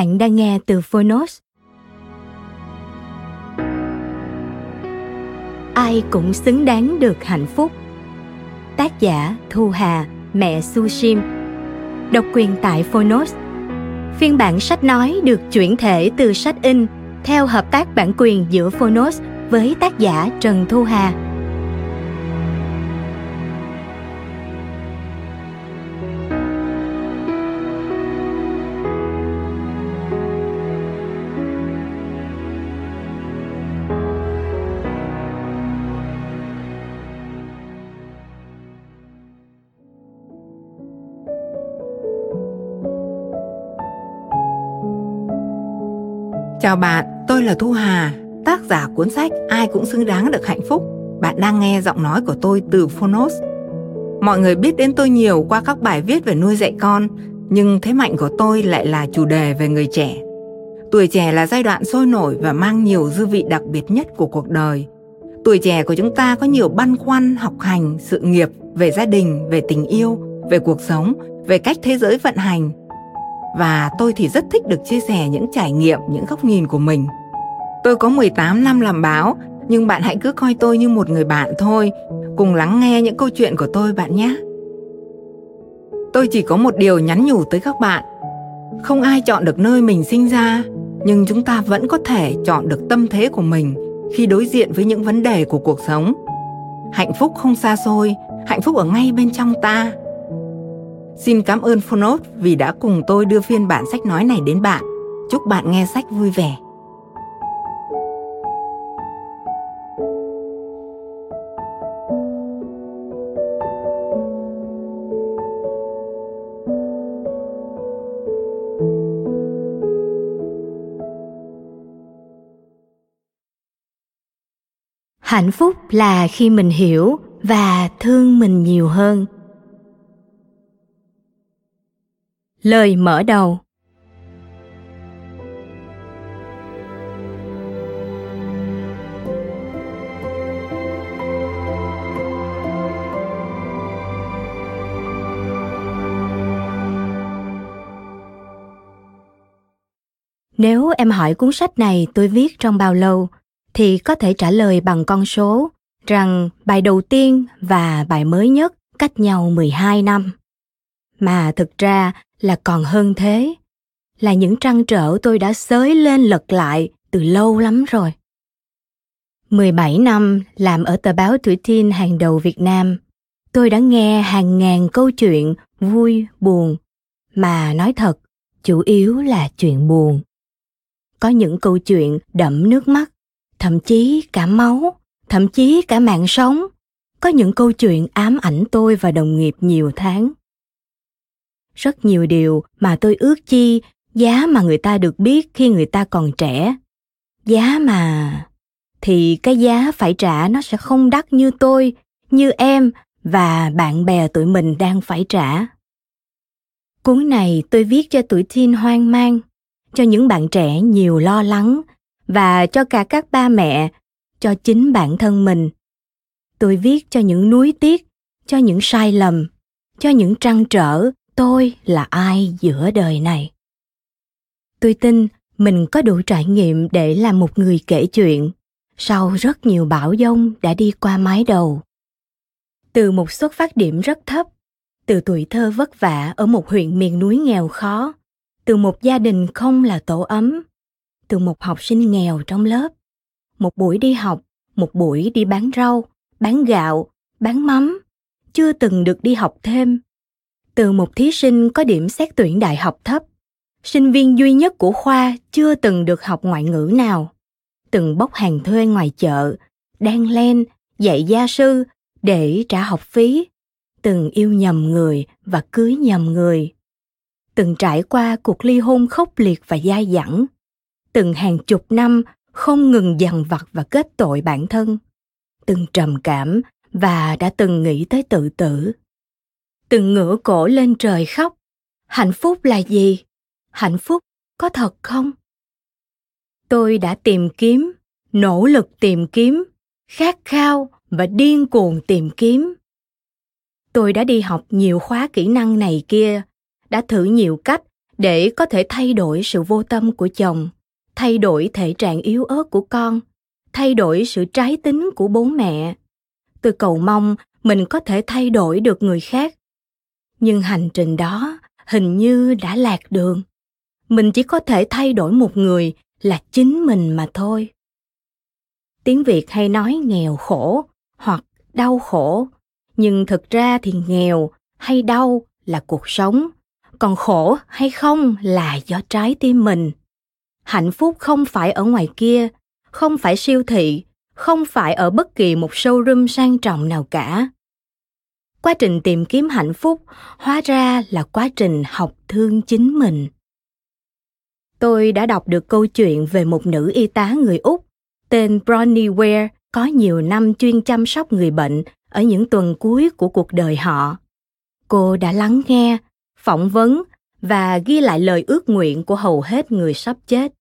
Bạn đang nghe từ Phonos. Ai cũng xứng đáng được hạnh phúc. Tác giả Thu Hà, mẹ Sushim. Độc quyền tại Phonos. Phiên bản sách nói được chuyển thể từ sách in theo hợp tác bản quyền giữa Phonos với tác giả Trần Thu Hà Chào bạn, tôi là Thu Hà, tác giả cuốn sách Ai cũng xứng đáng được hạnh phúc. Bạn đang nghe giọng nói của tôi từ Phonos. Mọi người biết đến tôi nhiều qua các bài viết về nuôi dạy con, nhưng thế mạnh của tôi lại là chủ đề về người trẻ. Tuổi trẻ là giai đoạn sôi nổi và mang nhiều dư vị đặc biệt nhất của cuộc đời. Tuổi trẻ của chúng ta có nhiều băn khoăn, học hành, sự nghiệp, về gia đình, về tình yêu, về cuộc sống, về cách thế giới vận hành và tôi thì rất thích được chia sẻ những trải nghiệm, những góc nhìn của mình. Tôi có 18 năm làm báo, nhưng bạn hãy cứ coi tôi như một người bạn thôi, cùng lắng nghe những câu chuyện của tôi bạn nhé. Tôi chỉ có một điều nhắn nhủ tới các bạn. Không ai chọn được nơi mình sinh ra, nhưng chúng ta vẫn có thể chọn được tâm thế của mình khi đối diện với những vấn đề của cuộc sống. Hạnh phúc không xa xôi, hạnh phúc ở ngay bên trong ta Xin cảm ơn Phonos vì đã cùng tôi đưa phiên bản sách nói này đến bạn. Chúc bạn nghe sách vui vẻ. hạnh phúc là khi mình hiểu và thương mình nhiều hơn Lời mở đầu Nếu em hỏi cuốn sách này tôi viết trong bao lâu, thì có thể trả lời bằng con số rằng bài đầu tiên và bài mới nhất cách nhau 12 năm. Mà thực ra là còn hơn thế là những trăn trở tôi đã xới lên lật lại từ lâu lắm rồi 17 năm làm ở tờ báo Tuổi teen hàng đầu Việt Nam, tôi đã nghe hàng ngàn câu chuyện vui, buồn, mà nói thật, chủ yếu là chuyện buồn. Có những câu chuyện đẫm nước mắt, thậm chí cả máu, thậm chí cả mạng sống. Có những câu chuyện ám ảnh tôi và đồng nghiệp nhiều tháng rất nhiều điều mà tôi ước chi, giá mà người ta được biết khi người ta còn trẻ. Giá mà, thì cái giá phải trả nó sẽ không đắt như tôi, như em và bạn bè tụi mình đang phải trả. Cuốn này tôi viết cho tuổi teen hoang mang, cho những bạn trẻ nhiều lo lắng và cho cả các ba mẹ, cho chính bản thân mình. Tôi viết cho những nuối tiếc, cho những sai lầm, cho những trăn trở tôi là ai giữa đời này? Tôi tin mình có đủ trải nghiệm để làm một người kể chuyện sau rất nhiều bão dông đã đi qua mái đầu. Từ một xuất phát điểm rất thấp, từ tuổi thơ vất vả ở một huyện miền núi nghèo khó, từ một gia đình không là tổ ấm, từ một học sinh nghèo trong lớp, một buổi đi học, một buổi đi bán rau, bán gạo, bán mắm, chưa từng được đi học thêm từ một thí sinh có điểm xét tuyển đại học thấp, sinh viên duy nhất của khoa chưa từng được học ngoại ngữ nào. Từng bốc hàng thuê ngoài chợ đan len, dạy gia sư để trả học phí. Từng yêu nhầm người và cưới nhầm người. Từng trải qua cuộc ly hôn khốc liệt và dai dẳng. Từng hàng chục năm không ngừng dằn vặt và kết tội bản thân. Từng trầm cảm và đã từng nghĩ tới tự tử từng ngửa cổ lên trời khóc. Hạnh phúc là gì? Hạnh phúc có thật không? Tôi đã tìm kiếm, nỗ lực tìm kiếm, khát khao và điên cuồng tìm kiếm. Tôi đã đi học nhiều khóa kỹ năng này kia, đã thử nhiều cách để có thể thay đổi sự vô tâm của chồng, thay đổi thể trạng yếu ớt của con, thay đổi sự trái tính của bố mẹ. Tôi cầu mong mình có thể thay đổi được người khác nhưng hành trình đó hình như đã lạc đường. Mình chỉ có thể thay đổi một người là chính mình mà thôi. Tiếng việt hay nói nghèo khổ hoặc đau khổ, nhưng thực ra thì nghèo hay đau là cuộc sống, còn khổ hay không là do trái tim mình. Hạnh phúc không phải ở ngoài kia, không phải siêu thị, không phải ở bất kỳ một showroom sang trọng nào cả quá trình tìm kiếm hạnh phúc hóa ra là quá trình học thương chính mình. Tôi đã đọc được câu chuyện về một nữ y tá người úc tên bronnie ware có nhiều năm chuyên chăm sóc người bệnh ở những tuần cuối của cuộc đời họ. Cô đã lắng nghe, phỏng vấn và ghi lại lời ước nguyện của hầu hết người sắp chết.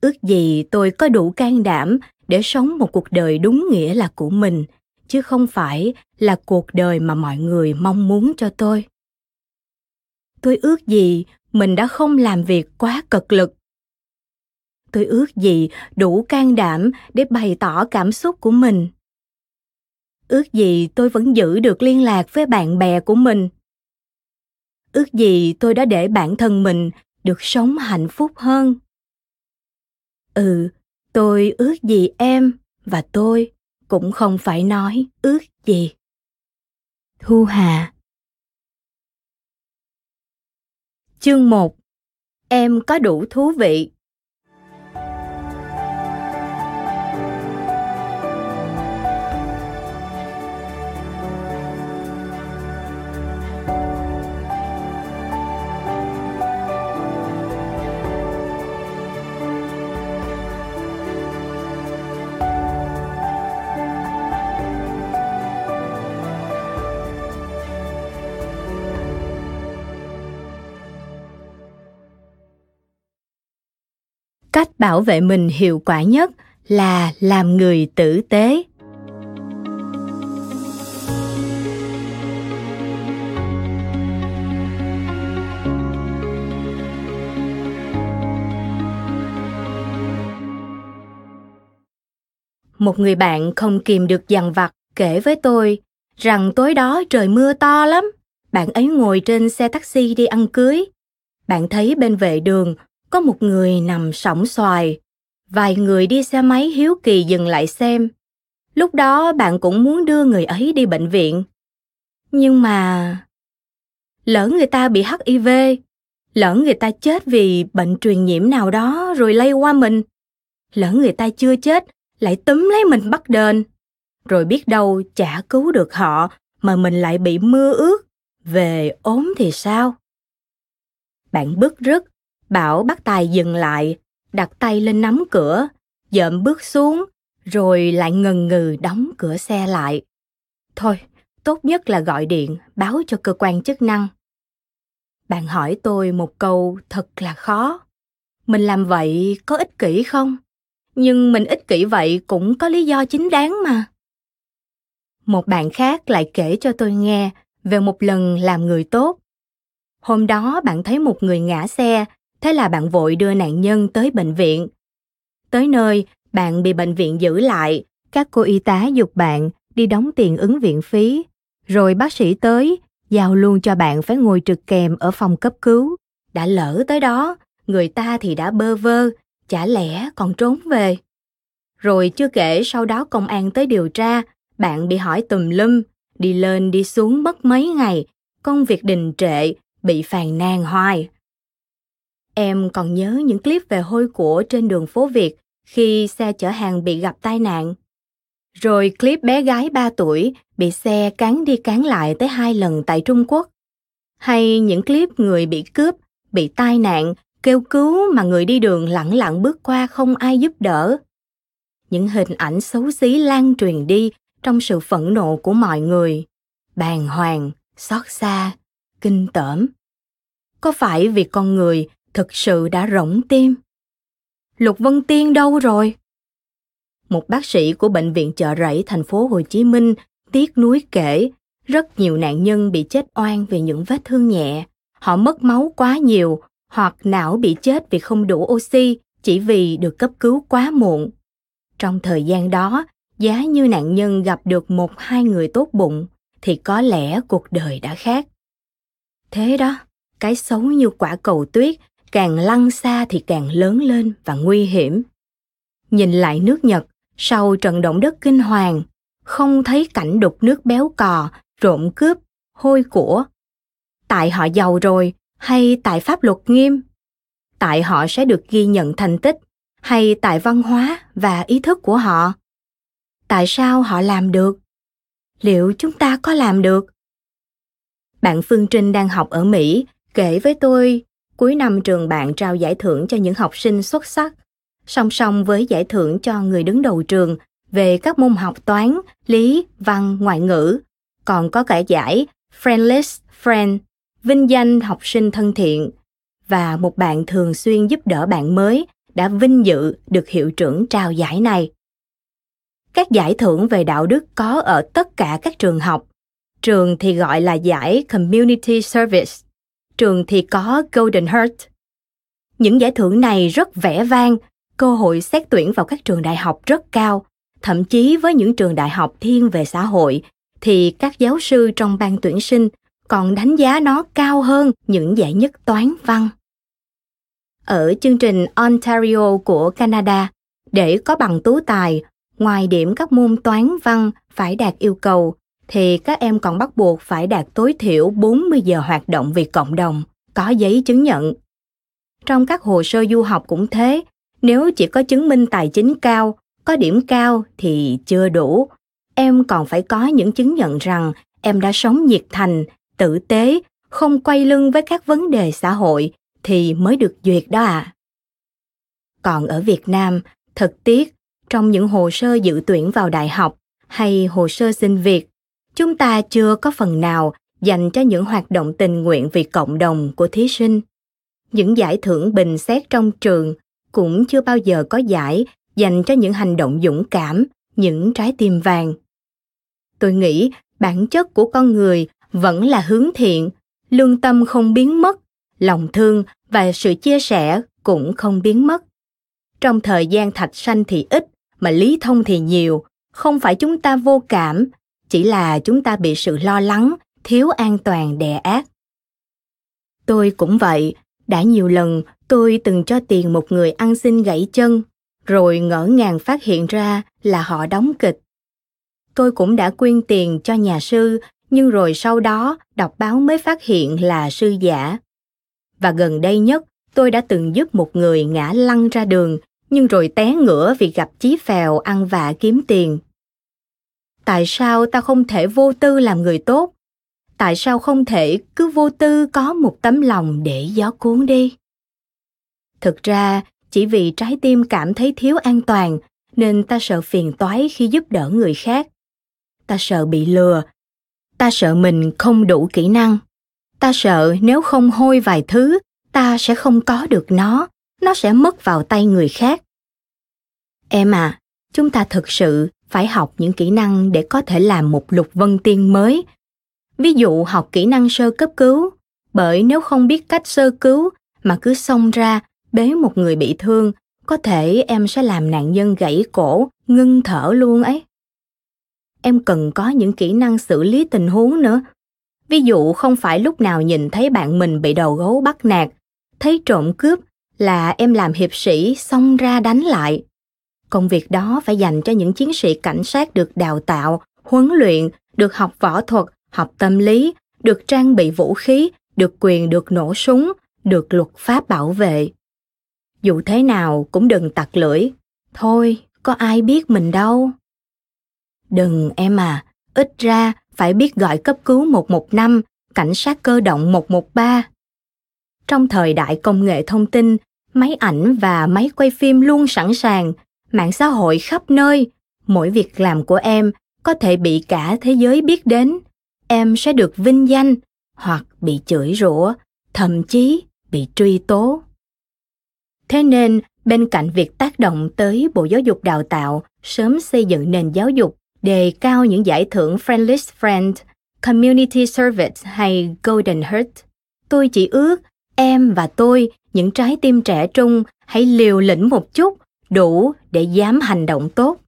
Ước gì tôi có đủ can đảm để sống một cuộc đời đúng nghĩa là của mình chứ không phải là cuộc đời mà mọi người mong muốn cho tôi. Tôi ước gì mình đã không làm việc quá cật lực. Tôi ước gì đủ can đảm để bày tỏ cảm xúc của mình. Ước gì tôi vẫn giữ được liên lạc với bạn bè của mình. Ước gì tôi đã để bản thân mình được sống hạnh phúc hơn. Ừ tôi ước gì em và tôi cũng không phải nói ước gì. Thu hà. Chương 1 em có đủ thú vị. Bảo vệ mình hiệu quả nhất là làm người tử tế. Một người bạn không kìm được dằn vặt kể với tôi rằng tối đó trời mưa to lắm. Bạn ấy ngồi trên xe taxi đi ăn cưới. Bạn thấy bên vệ đường có một người nằm sóng xoài. Vài người đi xe máy hiếu kỳ dừng lại xem. Lúc đó bạn cũng muốn đưa người ấy đi bệnh viện. Nhưng mà lỡ người ta bị hiv lỡ người ta chết vì bệnh truyền nhiễm nào đó rồi lây qua mình, lỡ người ta chưa chết lại túm lấy mình bắt đền. Rồi biết đâu chả cứu được họ mà mình lại bị mưa ướt về ốm thì sao? Bạn bức rứt bảo bác tài dừng lại, đặt tay lên nắm cửa, dợm bước xuống, rồi lại ngần ngừ đóng cửa xe lại. Thôi, tốt nhất là gọi điện, báo cho cơ quan chức năng. Bạn hỏi tôi một câu thật là khó. Mình làm vậy có ích kỷ không? Nhưng mình ích kỷ vậy cũng có lý do chính đáng mà. Một bạn khác lại kể cho tôi nghe về một lần làm người tốt. Hôm đó bạn thấy một người ngã xe Thế là bạn vội đưa nạn nhân tới bệnh viện. Tới nơi, bạn bị bệnh viện giữ lại, các cô y tá dục bạn đi đóng tiền ứng viện phí, rồi bác sĩ tới, giao luôn cho bạn phải ngồi trực kèm ở phòng cấp cứu. Đã lỡ tới đó, người ta thì đã bơ vơ, chả lẽ còn trốn về. Rồi chưa kể sau đó công an tới điều tra, bạn bị hỏi tùm lum, đi lên đi xuống mất mấy ngày, công việc đình trệ, bị phàn nàn hoài. Em còn nhớ những clip về hôi của trên đường phố Việt khi xe chở hàng bị gặp tai nạn. Rồi clip bé gái 3 tuổi bị xe cán đi cán lại tới hai lần tại Trung Quốc. Hay những clip người bị cướp, bị tai nạn, kêu cứu mà người đi đường lặng lặng bước qua không ai giúp đỡ. Những hình ảnh xấu xí lan truyền đi trong sự phẫn nộ của mọi người, bàng hoàng, xót xa, kinh tởm. Có phải vì con người thực sự đã rỗng tim? Lục Vân Tiên đâu rồi? Một bác sĩ của bệnh viện chợ rẫy thành phố Hồ Chí Minh tiếc nuối kể rất nhiều nạn nhân bị chết oan vì những vết thương nhẹ. Họ mất máu quá nhiều hoặc não bị chết vì không đủ oxy chỉ vì được cấp cứu quá muộn. Trong thời gian đó, giá như nạn nhân gặp được một hai người tốt bụng thì có lẽ cuộc đời đã khác. Thế đó, cái xấu như quả cầu tuyết càng lăn xa thì càng lớn lên và nguy hiểm. Nhìn lại nước Nhật sau trận động đất kinh hoàng, không thấy cảnh đục nước béo cò, trộm cướp, hôi của. Tại họ giàu rồi hay tại pháp luật nghiêm? Tại họ sẽ được ghi nhận thành tích hay tại văn hóa và ý thức của họ? Tại sao họ làm được? Liệu chúng ta có làm được? Bạn Phương Trinh đang học ở Mỹ kể với tôi cuối năm trường bạn trao giải thưởng cho những học sinh xuất sắc, song song với giải thưởng cho người đứng đầu trường về các môn học toán, lý, văn, ngoại ngữ, còn có cả giải Friendless Friend, vinh danh học sinh thân thiện và một bạn thường xuyên giúp đỡ bạn mới đã vinh dự được hiệu trưởng trao giải này. Các giải thưởng về đạo đức có ở tất cả các trường học. Trường thì gọi là giải Community Service, trường thì có Golden Heart. Những giải thưởng này rất vẻ vang, cơ hội xét tuyển vào các trường đại học rất cao, thậm chí với những trường đại học thiên về xã hội thì các giáo sư trong ban tuyển sinh còn đánh giá nó cao hơn những giải nhất toán văn. Ở chương trình Ontario của Canada, để có bằng tú tài, ngoài điểm các môn toán văn phải đạt yêu cầu, thì các em còn bắt buộc phải đạt tối thiểu 40 giờ hoạt động vì cộng đồng, có giấy chứng nhận. Trong các hồ sơ du học cũng thế, nếu chỉ có chứng minh tài chính cao, có điểm cao thì chưa đủ. Em còn phải có những chứng nhận rằng em đã sống nhiệt thành, tử tế, không quay lưng với các vấn đề xã hội thì mới được duyệt đó ạ. À. Còn ở Việt Nam, thật tiếc, trong những hồ sơ dự tuyển vào đại học hay hồ sơ xin việc, chúng ta chưa có phần nào dành cho những hoạt động tình nguyện vì cộng đồng của thí sinh. Những giải thưởng bình xét trong trường cũng chưa bao giờ có giải dành cho những hành động dũng cảm, những trái tim vàng. Tôi nghĩ bản chất của con người vẫn là hướng thiện, lương tâm không biến mất, lòng thương và sự chia sẻ cũng không biến mất. Trong thời gian thạch sanh thì ít, mà lý thông thì nhiều, không phải chúng ta vô cảm, chỉ là chúng ta bị sự lo lắng, thiếu an toàn đè ác. Tôi cũng vậy, đã nhiều lần tôi từng cho tiền một người ăn xin gãy chân, rồi ngỡ ngàng phát hiện ra là họ đóng kịch. Tôi cũng đã quyên tiền cho nhà sư, nhưng rồi sau đó đọc báo mới phát hiện là sư giả. Và gần đây nhất, tôi đã từng giúp một người ngã lăn ra đường, nhưng rồi té ngửa vì gặp chí phèo ăn vạ kiếm tiền. Tại sao ta không thể vô tư làm người tốt? Tại sao không thể cứ vô tư có một tấm lòng để gió cuốn đi? Thực ra, chỉ vì trái tim cảm thấy thiếu an toàn nên ta sợ phiền toái khi giúp đỡ người khác. Ta sợ bị lừa. Ta sợ mình không đủ kỹ năng. Ta sợ nếu không hôi vài thứ ta sẽ không có được nó. Nó sẽ mất vào tay người khác. Em à chúng ta thực sự phải học những kỹ năng để có thể làm một lục vân tiên mới. Ví dụ học kỹ năng sơ cấp cứu, bởi nếu không biết cách sơ cứu mà cứ xông ra, bế một người bị thương, có thể em sẽ làm nạn nhân gãy cổ, ngưng thở luôn ấy. Em cần có những kỹ năng xử lý tình huống nữa. Ví dụ không phải lúc nào nhìn thấy bạn mình bị đầu gấu bắt nạt, thấy trộm cướp là em làm hiệp sĩ xông ra đánh lại công việc đó phải dành cho những chiến sĩ cảnh sát được đào tạo huấn luyện được học võ thuật học tâm lý được trang bị vũ khí được quyền được nổ súng được luật pháp bảo vệ. Dù thế nào cũng đừng tặc lưỡi. Thôi có ai biết mình đâu. Đừng em à. Ít ra phải biết gọi cấp cứu 115, cảnh sát cơ động 113. Trong thời đại công nghệ thông tin, máy ảnh và máy quay phim luôn sẵn sàng, mạng xã hội khắp nơi, mỗi việc làm của em có thể bị cả thế giới biết đến. Em sẽ được vinh danh hoặc bị chửi rủa, thậm chí bị truy tố. Thế nên, bên cạnh việc tác động tới Bộ Giáo dục Đào tạo sớm xây dựng nền giáo dục đề cao những giải thưởng Friendless Friend, Community Service hay Golden Heart, tôi chỉ ước em và tôi, những trái tim trẻ trung, hãy liều lĩnh một chút, đủ để dám hành động tốt.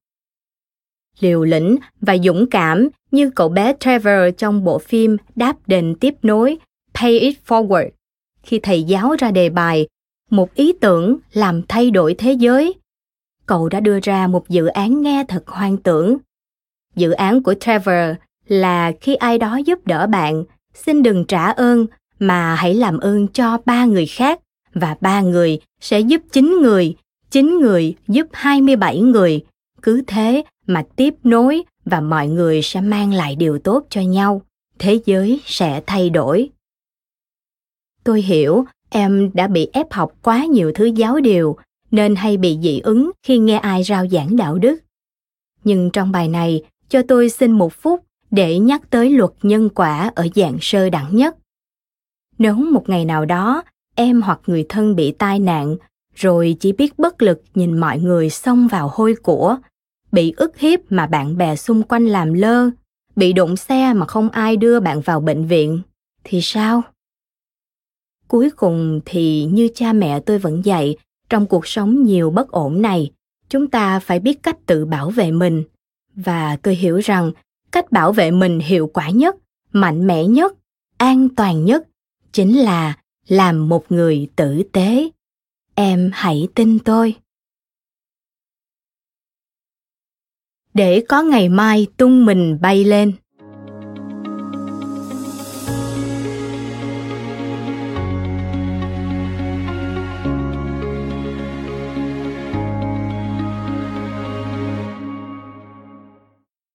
Liều lĩnh và dũng cảm như cậu bé Trevor trong bộ phim Đáp đền tiếp nối Pay It Forward khi thầy giáo ra đề bài một ý tưởng làm thay đổi thế giới. Cậu đã đưa ra một dự án nghe thật hoang tưởng. Dự án của Trevor là khi ai đó giúp đỡ bạn, xin đừng trả ơn mà hãy làm ơn cho ba người khác và ba người sẽ giúp chín người, 9 người giúp 27 người. Cứ thế mà tiếp nối và mọi người sẽ mang lại điều tốt cho nhau. Thế giới sẽ thay đổi. Tôi hiểu em đã bị ép học quá nhiều thứ giáo điều nên hay bị dị ứng khi nghe ai rao giảng đạo đức. Nhưng trong bài này, cho tôi xin một phút để nhắc tới luật nhân quả ở dạng sơ đẳng nhất. Nếu một ngày nào đó em hoặc người thân bị tai nạn rồi chỉ biết bất lực nhìn mọi người xông vào hôi của, bị ức hiếp mà bạn bè xung quanh làm lơ, bị đụng xe mà không ai đưa bạn vào bệnh viện, thì sao? Cuối cùng thì như cha mẹ tôi vẫn dạy, trong cuộc sống nhiều bất ổn này, chúng ta phải biết cách tự bảo vệ mình. Và tôi hiểu rằng cách bảo vệ mình hiệu quả nhất, mạnh mẽ nhất, an toàn nhất chính là làm một người tử tế. Em hãy tin tôi. Để có ngày mai tung mình bay lên.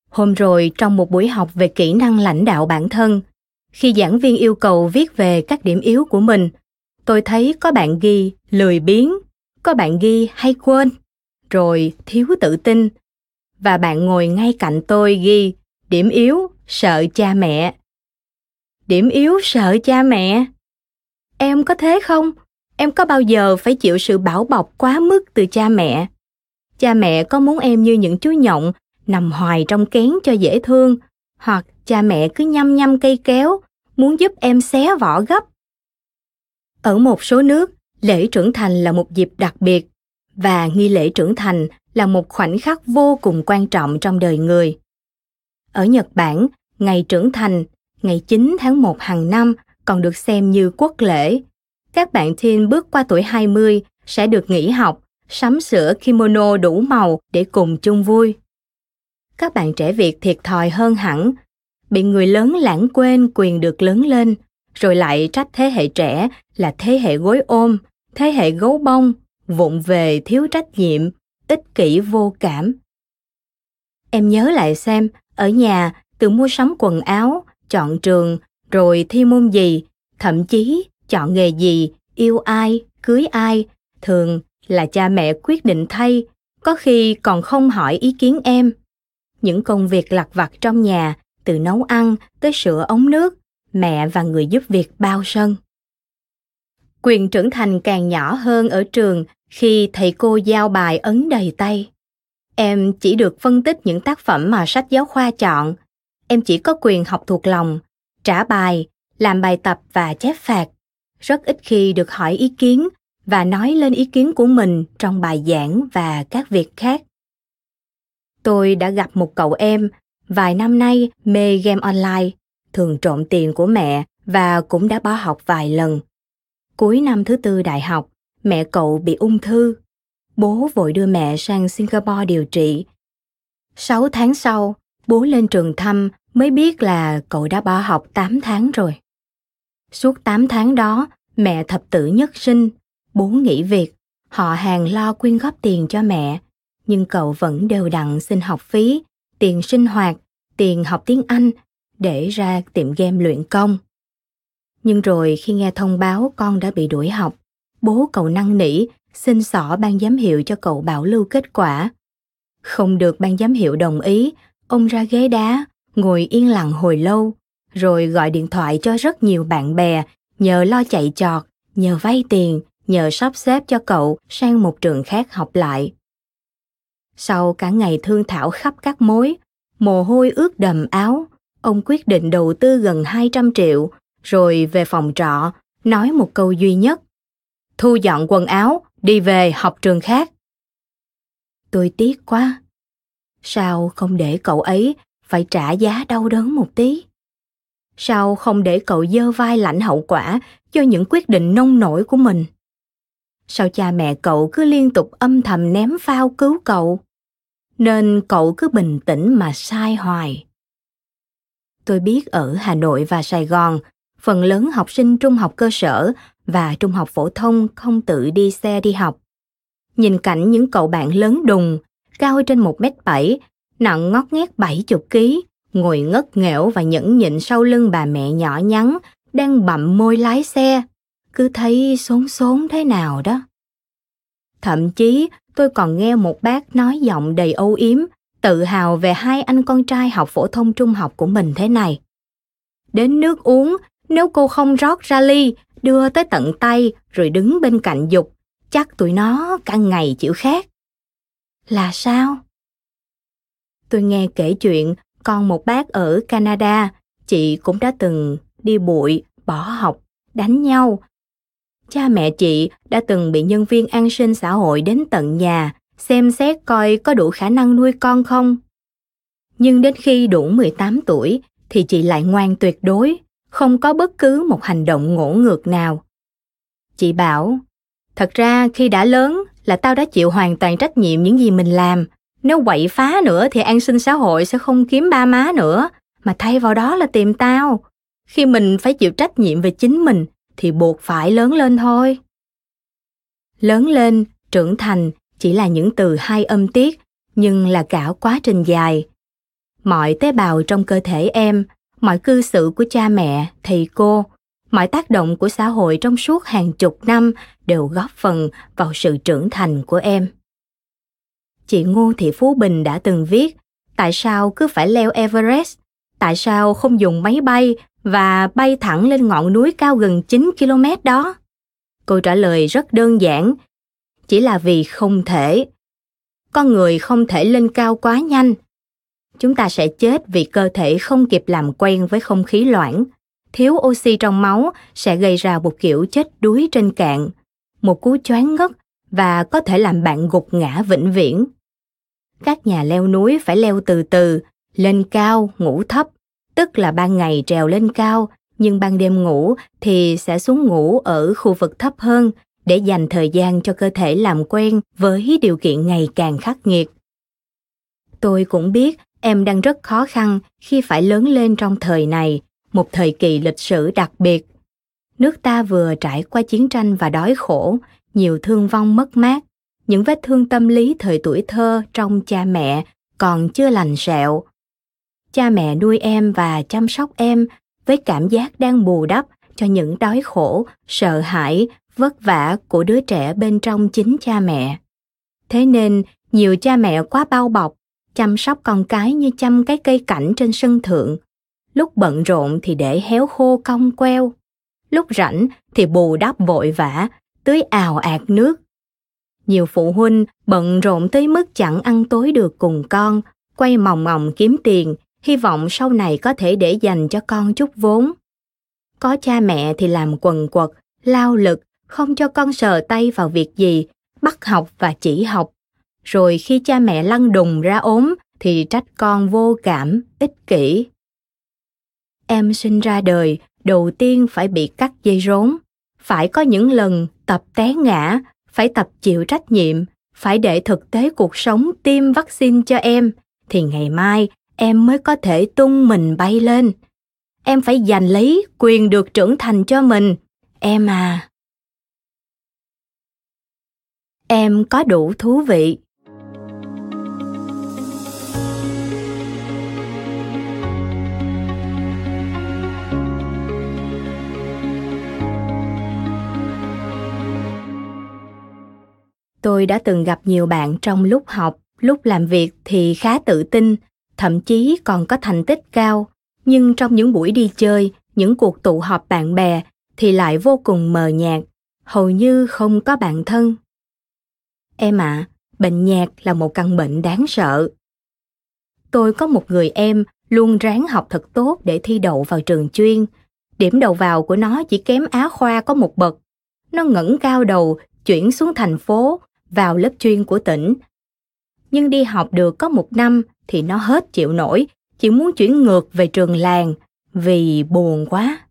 Hôm rồi trong một buổi học về kỹ năng lãnh đạo bản thân, khi giảng viên yêu cầu viết về các điểm yếu của mình, tôi thấy có bạn ghi lười biếng, có bạn ghi hay quên, rồi thiếu tự tin. Và bạn ngồi ngay cạnh tôi ghi điểm yếu sợ cha mẹ. Điểm yếu sợ cha mẹ. Em có thế không? Em có bao giờ phải chịu sự bảo bọc quá mức từ cha mẹ? Cha mẹ có muốn em như những chú nhộng nằm hoài trong kén cho dễ thương, hoặc cha mẹ cứ nhăm nhăm cây kéo, muốn giúp em xé vỏ gấp. Ở một số nước, lễ trưởng thành là một dịp đặc biệt và nghi lễ trưởng thành là một khoảnh khắc vô cùng quan trọng trong đời người. Ở Nhật Bản, ngày trưởng thành, ngày 9 tháng 1 hàng năm còn được xem như quốc lễ. Các bạn teen bước qua tuổi 20 sẽ được nghỉ học, sắm sửa kimono đủ màu để cùng chung vui các bạn trẻ Việt thiệt thòi hơn hẳn, bị người lớn lãng quên quyền được lớn lên, rồi lại trách thế hệ trẻ là thế hệ gối ôm, thế hệ gấu bông, vụng về thiếu trách nhiệm, ích kỷ vô cảm. Em nhớ lại xem, ở nhà từ mua sắm quần áo, chọn trường, rồi thi môn gì, thậm chí chọn nghề gì, yêu ai, cưới ai, thường là cha mẹ quyết định thay, có khi còn không hỏi ý kiến em những công việc lặt vặt trong nhà, từ nấu ăn tới sửa ống nước, mẹ và người giúp việc bao sân. Quyền trưởng thành càng nhỏ hơn ở trường khi thầy cô giao bài ấn đầy tay. Em chỉ được phân tích những tác phẩm mà sách giáo khoa chọn. Em chỉ có quyền học thuộc lòng, trả bài, làm bài tập và chép phạt. rất ít khi được hỏi ý kiến và nói lên ý kiến của mình trong bài giảng và các việc khác tôi đã gặp một cậu em vài năm nay mê game online thường trộm tiền của mẹ và cũng đã bỏ học vài lần. Cuối năm thứ tư đại học mẹ cậu bị ung thư. Bố vội đưa mẹ sang singapore điều trị. Sáu tháng sau bố lên trường thăm mới biết là cậu đã bỏ học 8 tháng rồi. Suốt 8 tháng đó, mẹ thập tử nhất sinh, bố nghỉ việc, họ hàng lo quyên góp tiền cho mẹ, nhưng cậu vẫn đều đặn xin học phí, tiền sinh hoạt, tiền học tiếng Anh để ra tiệm game luyện công. Nhưng rồi khi nghe thông báo con đã bị đuổi học, bố cậu năn nỉ xin xỏ ban giám hiệu cho cậu bảo lưu kết quả. Không được ban giám hiệu đồng ý, ông ra ghế đá, ngồi yên lặng hồi lâu, rồi gọi điện thoại cho rất nhiều bạn bè, nhờ lo chạy trọt, nhờ vay tiền, nhờ sắp xếp cho cậu sang một trường khác học lại. Sau cả ngày thương thảo khắp các mối, mồ hôi ướt đầm áo, ông quyết định đầu tư gần 200 triệu, rồi về phòng trọ, nói một câu duy nhất. Thu dọn quần áo, đi về học trường khác. Tôi tiếc quá. Sao không để cậu ấy phải trả giá đau đớn một tí? Sao không để cậu dơ vai lãnh hậu quả cho những quyết định nông nổi của mình? Sao cha mẹ cậu cứ liên tục âm thầm ném phao cứu cậu? Nên cậu cứ bình tĩnh mà sai hoài. Tôi biết ở Hà Nội và Sài Gòn, phần lớn học sinh trung học cơ sở và trung học phổ thông không tự đi xe đi học. Nhìn cảnh những cậu bạn lớn đùng, cao trên một mét bảy nặng ngót nghét 70 kg, ngồi ngất nghẽo và nhẫn nhịn sau lưng bà mẹ nhỏ nhắn, đang bậm môi lái xe, cứ thấy xốn xốn thế nào đó. Thậm chí tôi còn nghe một bác nói giọng đầy âu yếm, tự hào về hai anh con trai học phổ thông trung học của mình thế này. Đến nước uống, nếu cô không rót ra ly, đưa tới tận tay rồi đứng bên cạnh dục, chắc tụi nó cả ngày chịu khát. Là sao? Tôi nghe kể chuyện con một bác ở Canada, chị cũng đã từng đi bụi, bỏ học, đánh nhau. Cha mẹ chị đã từng bị nhân viên an sinh xã hội đến tận nhà, xem xét coi có đủ khả năng nuôi con không. Nhưng đến khi đủ 18 tuổi thì chị lại ngoan tuyệt đối, không có bất cứ một hành động ngỗ ngược nào. Chị bảo, thật ra khi đã lớn là tao đã chịu hoàn toàn trách nhiệm những gì mình làm, nếu quậy phá nữa thì an sinh xã hội sẽ không kiếm ba má nữa, mà thay vào đó là tìm tao. Khi mình phải chịu trách nhiệm về chính mình thì buộc phải lớn lên thôi. Lớn lên, trưởng thành chỉ là những từ hai âm tiết, nhưng là cả quá trình dài. Mọi tế bào trong cơ thể em, mọi cư xử của cha mẹ, thầy cô, mọi tác động của xã hội trong suốt hàng chục năm đều góp phần vào sự trưởng thành của em chị Ngô Thị Phú Bình đã từng viết tại sao cứ phải leo Everest, tại sao không dùng máy bay và bay thẳng lên ngọn núi cao gần 9 km đó? Câu trả lời rất đơn giản, chỉ là vì không thể. Con người không thể lên cao quá nhanh. Chúng ta sẽ chết vì cơ thể không kịp làm quen với không khí loãng. Thiếu oxy trong máu sẽ gây ra một kiểu chết đuối trên cạn, một cú choáng ngất và có thể làm bạn gục ngã vĩnh viễn các nhà leo núi phải leo từ từ, lên cao, ngủ thấp, tức là ban ngày trèo lên cao, nhưng ban đêm ngủ thì sẽ xuống ngủ ở khu vực thấp hơn để dành thời gian cho cơ thể làm quen với điều kiện ngày càng khắc nghiệt. Tôi cũng biết em đang rất khó khăn khi phải lớn lên trong thời này, một thời kỳ lịch sử đặc biệt. Nước ta vừa trải qua chiến tranh và đói khổ, nhiều thương vong mất mát, những vết thương tâm lý thời tuổi thơ trong cha mẹ còn chưa lành sẹo. Cha mẹ nuôi em và chăm sóc em với cảm giác đang bù đắp cho những đói khổ, sợ hãi, vất vả của đứa trẻ bên trong chính cha mẹ. Thế nên, nhiều cha mẹ quá bao bọc, chăm sóc con cái như chăm cái cây cảnh trên sân thượng. Lúc bận rộn thì để héo khô cong queo. Lúc rảnh thì bù đắp vội vã, tưới ào ạt nước nhiều phụ huynh bận rộn tới mức chẳng ăn tối được cùng con, quay mòng mòng kiếm tiền, hy vọng sau này có thể để dành cho con chút vốn. Có cha mẹ thì làm quần quật, lao lực, không cho con sờ tay vào việc gì, bắt học và chỉ học. Rồi khi cha mẹ lăn đùng ra ốm thì trách con vô cảm, ích kỷ. Em sinh ra đời, đầu tiên phải bị cắt dây rốn, phải có những lần tập té ngã, phải tập chịu trách nhiệm, phải để thực tế cuộc sống tiêm vaccine cho em, thì ngày mai em mới có thể tung mình bay lên. Em phải giành lấy quyền được trưởng thành cho mình, em à. Em có đủ thú vị. tôi đã từng gặp nhiều bạn trong lúc học, lúc làm việc thì khá tự tin, thậm chí còn có thành tích cao nhưng trong những buổi đi chơi, những cuộc tụ họp bạn bè thì lại vô cùng mờ nhạt, hầu như không có bạn thân em ạ à, bệnh nhạc là một căn bệnh đáng sợ tôi có một người em luôn ráng học thật tốt để thi đậu vào trường chuyên điểm đầu vào của nó chỉ kém á khoa có một bậc nó ngẩng cao đầu chuyển xuống thành phố vào lớp chuyên của tỉnh. Nhưng đi học được có một năm thì nó hết chịu nổi, chỉ muốn chuyển ngược về trường làng vì buồn quá.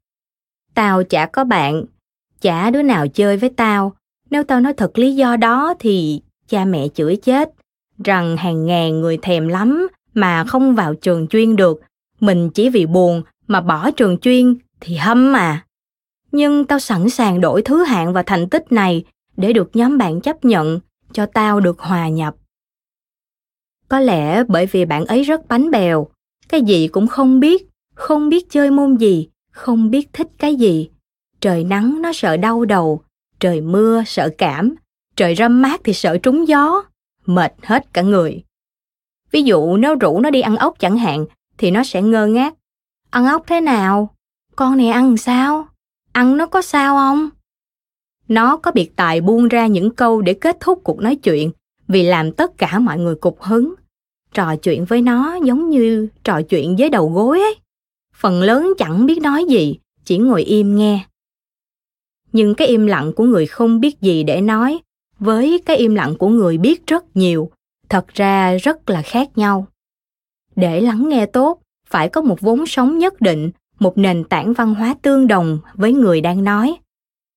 Tao chả có bạn, chả đứa nào chơi với tao. Nếu tao nói thật lý do đó thì cha mẹ chửi chết, rằng hàng ngàn người thèm lắm mà không vào trường chuyên được. Mình chỉ vì buồn mà bỏ trường chuyên thì hâm mà. Nhưng tao sẵn sàng đổi thứ hạng và thành tích này để được nhóm bạn chấp nhận cho tao được hòa nhập có lẽ bởi vì bạn ấy rất bánh bèo cái gì cũng không biết không biết chơi môn gì không biết thích cái gì trời nắng nó sợ đau đầu trời mưa sợ cảm. Trời râm mát thì sợ trúng gió. Mệt hết cả người. Ví dụ nếu rủ nó đi ăn ốc chẳng hạn thì nó sẽ ngơ ngác. Ăn ốc thế nào? Con này ăn sao? Ăn nó có sao không? Nó có biệt tài buông ra những câu để kết thúc cuộc nói chuyện vì làm tất cả mọi người cục hứng. Trò chuyện với nó giống như trò chuyện với đầu gối ấy. Phần lớn chẳng biết nói gì, chỉ ngồi im nghe. Nhưng cái im lặng của người không biết gì để nói với cái im lặng của người biết rất nhiều, thật ra rất là khác nhau. Để lắng nghe tốt, phải có một vốn sống nhất định, một nền tảng văn hóa tương đồng với người đang nói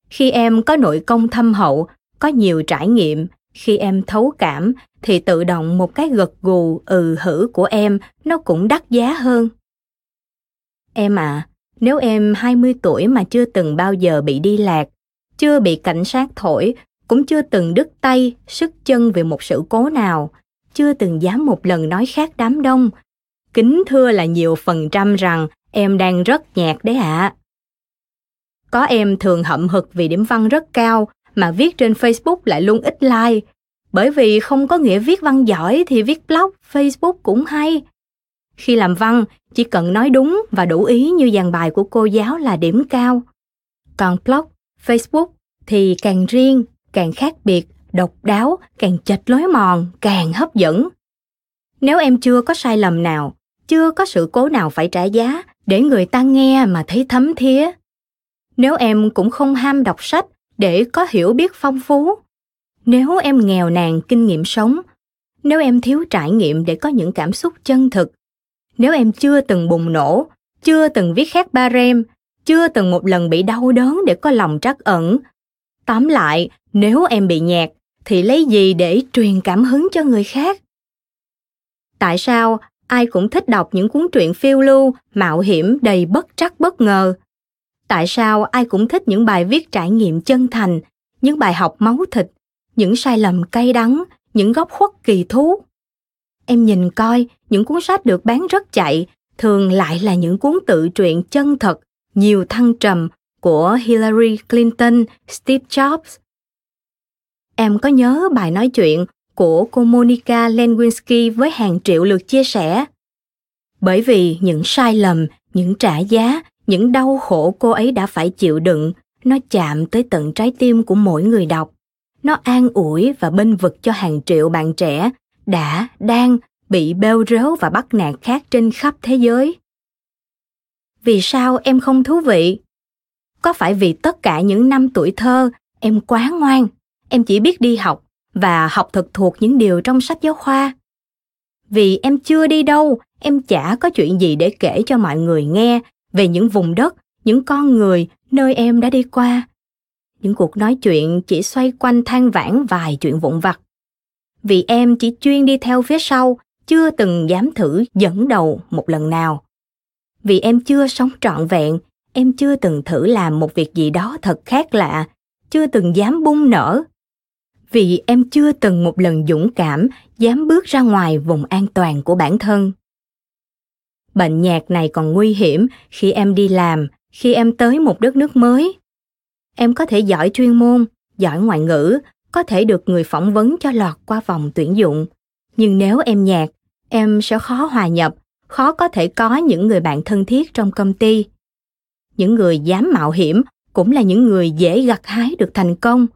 khi em có nội công thâm hậu có nhiều trải nghiệm khi em thấu cảm thì tự động một cái gật gù ừ hử của em nó cũng đắt giá hơn. Em à, nếu em 20 tuổi mà chưa từng bao giờ bị đi lạc, chưa bị cảnh sát thổi, cũng chưa từng đứt tay, sức chân vì một sự cố nào, chưa từng dám một lần nói khác đám đông, kính thưa là nhiều phần trăm rằng em đang rất nhạt đấy ạ. À. Có em thường hậm hực vì điểm văn rất cao mà viết trên Facebook lại luôn ít like. Bởi vì không có nghĩa viết văn giỏi thì viết blog, Facebook cũng hay. Khi làm văn, chỉ cần nói đúng và đủ ý như dàn bài của cô giáo là điểm cao. Còn blog, Facebook thì càng riêng, càng khác biệt, độc đáo, càng chệch lối mòn, càng hấp dẫn. Nếu em chưa có sai lầm nào, chưa có sự cố nào phải trả giá để người ta nghe mà thấy thấm thía nếu em cũng không ham đọc sách để có hiểu biết phong phú nếu em nghèo nàn kinh nghiệm sống nếu em thiếu trải nghiệm để có những cảm xúc chân thực nếu em chưa từng bùng nổ, chưa từng viết khác ba rem, chưa từng một lần bị đau đớn để có lòng trắc ẩn, tóm lại, nếu em bị nhạt, thì lấy gì để truyền cảm hứng cho người khác? Tại sao ai cũng thích đọc những cuốn truyện phiêu lưu, mạo hiểm, đầy bất trắc bất ngờ? Tại sao ai cũng thích những bài viết trải nghiệm chân thành, những bài học máu thịt, những sai lầm cay đắng, những góc khuất kỳ thú? Em nhìn coi những cuốn sách được bán rất chạy thường lại là những cuốn tự truyện chân thật nhiều thăng trầm của Hillary Clinton, Steve Jobs. Em có nhớ bài nói chuyện của cô Monica Lewinsky với hàng triệu lượt chia sẻ? Bởi vì những sai lầm, những trả giá, những đau khổ cô ấy đã phải chịu đựng nó chạm tới tận trái tim của mỗi người đọc nó an ủi và bênh vực cho hàng triệu bạn trẻ đã đang bị bêu rếu và bắt nạt khác trên khắp thế giới vì sao em không thú vị có phải vì tất cả những năm tuổi thơ em quá ngoan, em chỉ biết đi học và học thực thuộc những điều trong sách giáo khoa? Vì em chưa đi đâu, em chả có chuyện gì để kể cho mọi người nghe về những vùng đất, những con người nơi em đã đi qua. Những cuộc nói chuyện chỉ xoay quanh than vãn vài chuyện vụn vặt. Vì em chỉ chuyên đi theo phía sau, chưa từng dám thử dẫn đầu một lần nào. Vì em chưa sống trọn vẹn, em chưa từng thử làm một việc gì đó thật khác lạ, chưa từng dám bung nở. Vì em chưa từng một lần dũng cảm dám bước ra ngoài vùng an toàn của bản thân. Bệnh nhạc này còn nguy hiểm khi em đi làm, khi em tới một đất nước mới. Em có thể giỏi chuyên môn, giỏi ngoại ngữ, có thể được người phỏng vấn cho lọt qua vòng tuyển dụng. Nhưng nếu em nhạc, em sẽ khó hòa nhập, khó có thể có những người bạn thân thiết trong công ty. Những người dám mạo hiểm cũng là những người dễ gặt hái được thành công.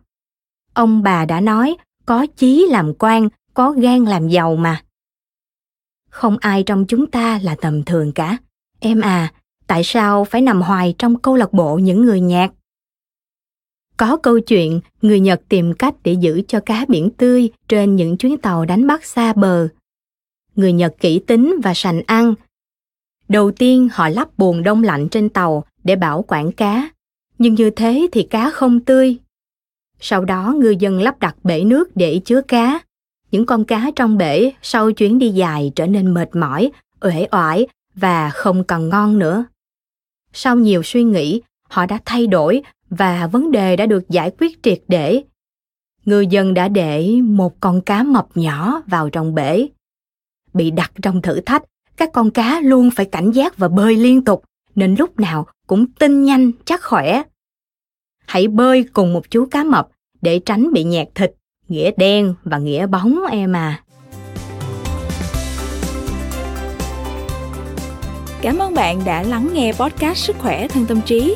Ông bà đã nói, có chí làm quan, có gan làm giàu mà. Không ai trong chúng ta là tầm thường cả. Em à, tại sao phải nằm hoài trong câu lạc bộ những người nhạc? Có câu chuyện người Nhật tìm cách để giữ cho cá biển tươi trên những chuyến tàu đánh bắt xa bờ. Người Nhật kỹ tính và sành ăn. Đầu tiên họ lắp buồng đông lạnh trên tàu để bảo quản cá, nhưng như thế thì cá không tươi. Sau đó ngư dân lắp đặt bể nước để chứa cá. Những con cá trong bể sau chuyến đi dài trở nên mệt mỏi, uể oải và không còn ngon nữa. Sau nhiều suy nghĩ, họ đã thay đổi và vấn đề đã được giải quyết triệt để. Ngư dân đã để một con cá mập nhỏ vào trong bể. Bị đặt trong thử thách, các con cá luôn phải cảnh giác và bơi liên tục, nên lúc nào cũng tinh nhanh, chắc khỏe. Hãy bơi cùng một chú cá mập để tránh bị nhạt thịt, nghĩa đen và nghĩa bóng em à. Cảm ơn bạn đã lắng nghe podcast Sức khỏe thân tâm trí.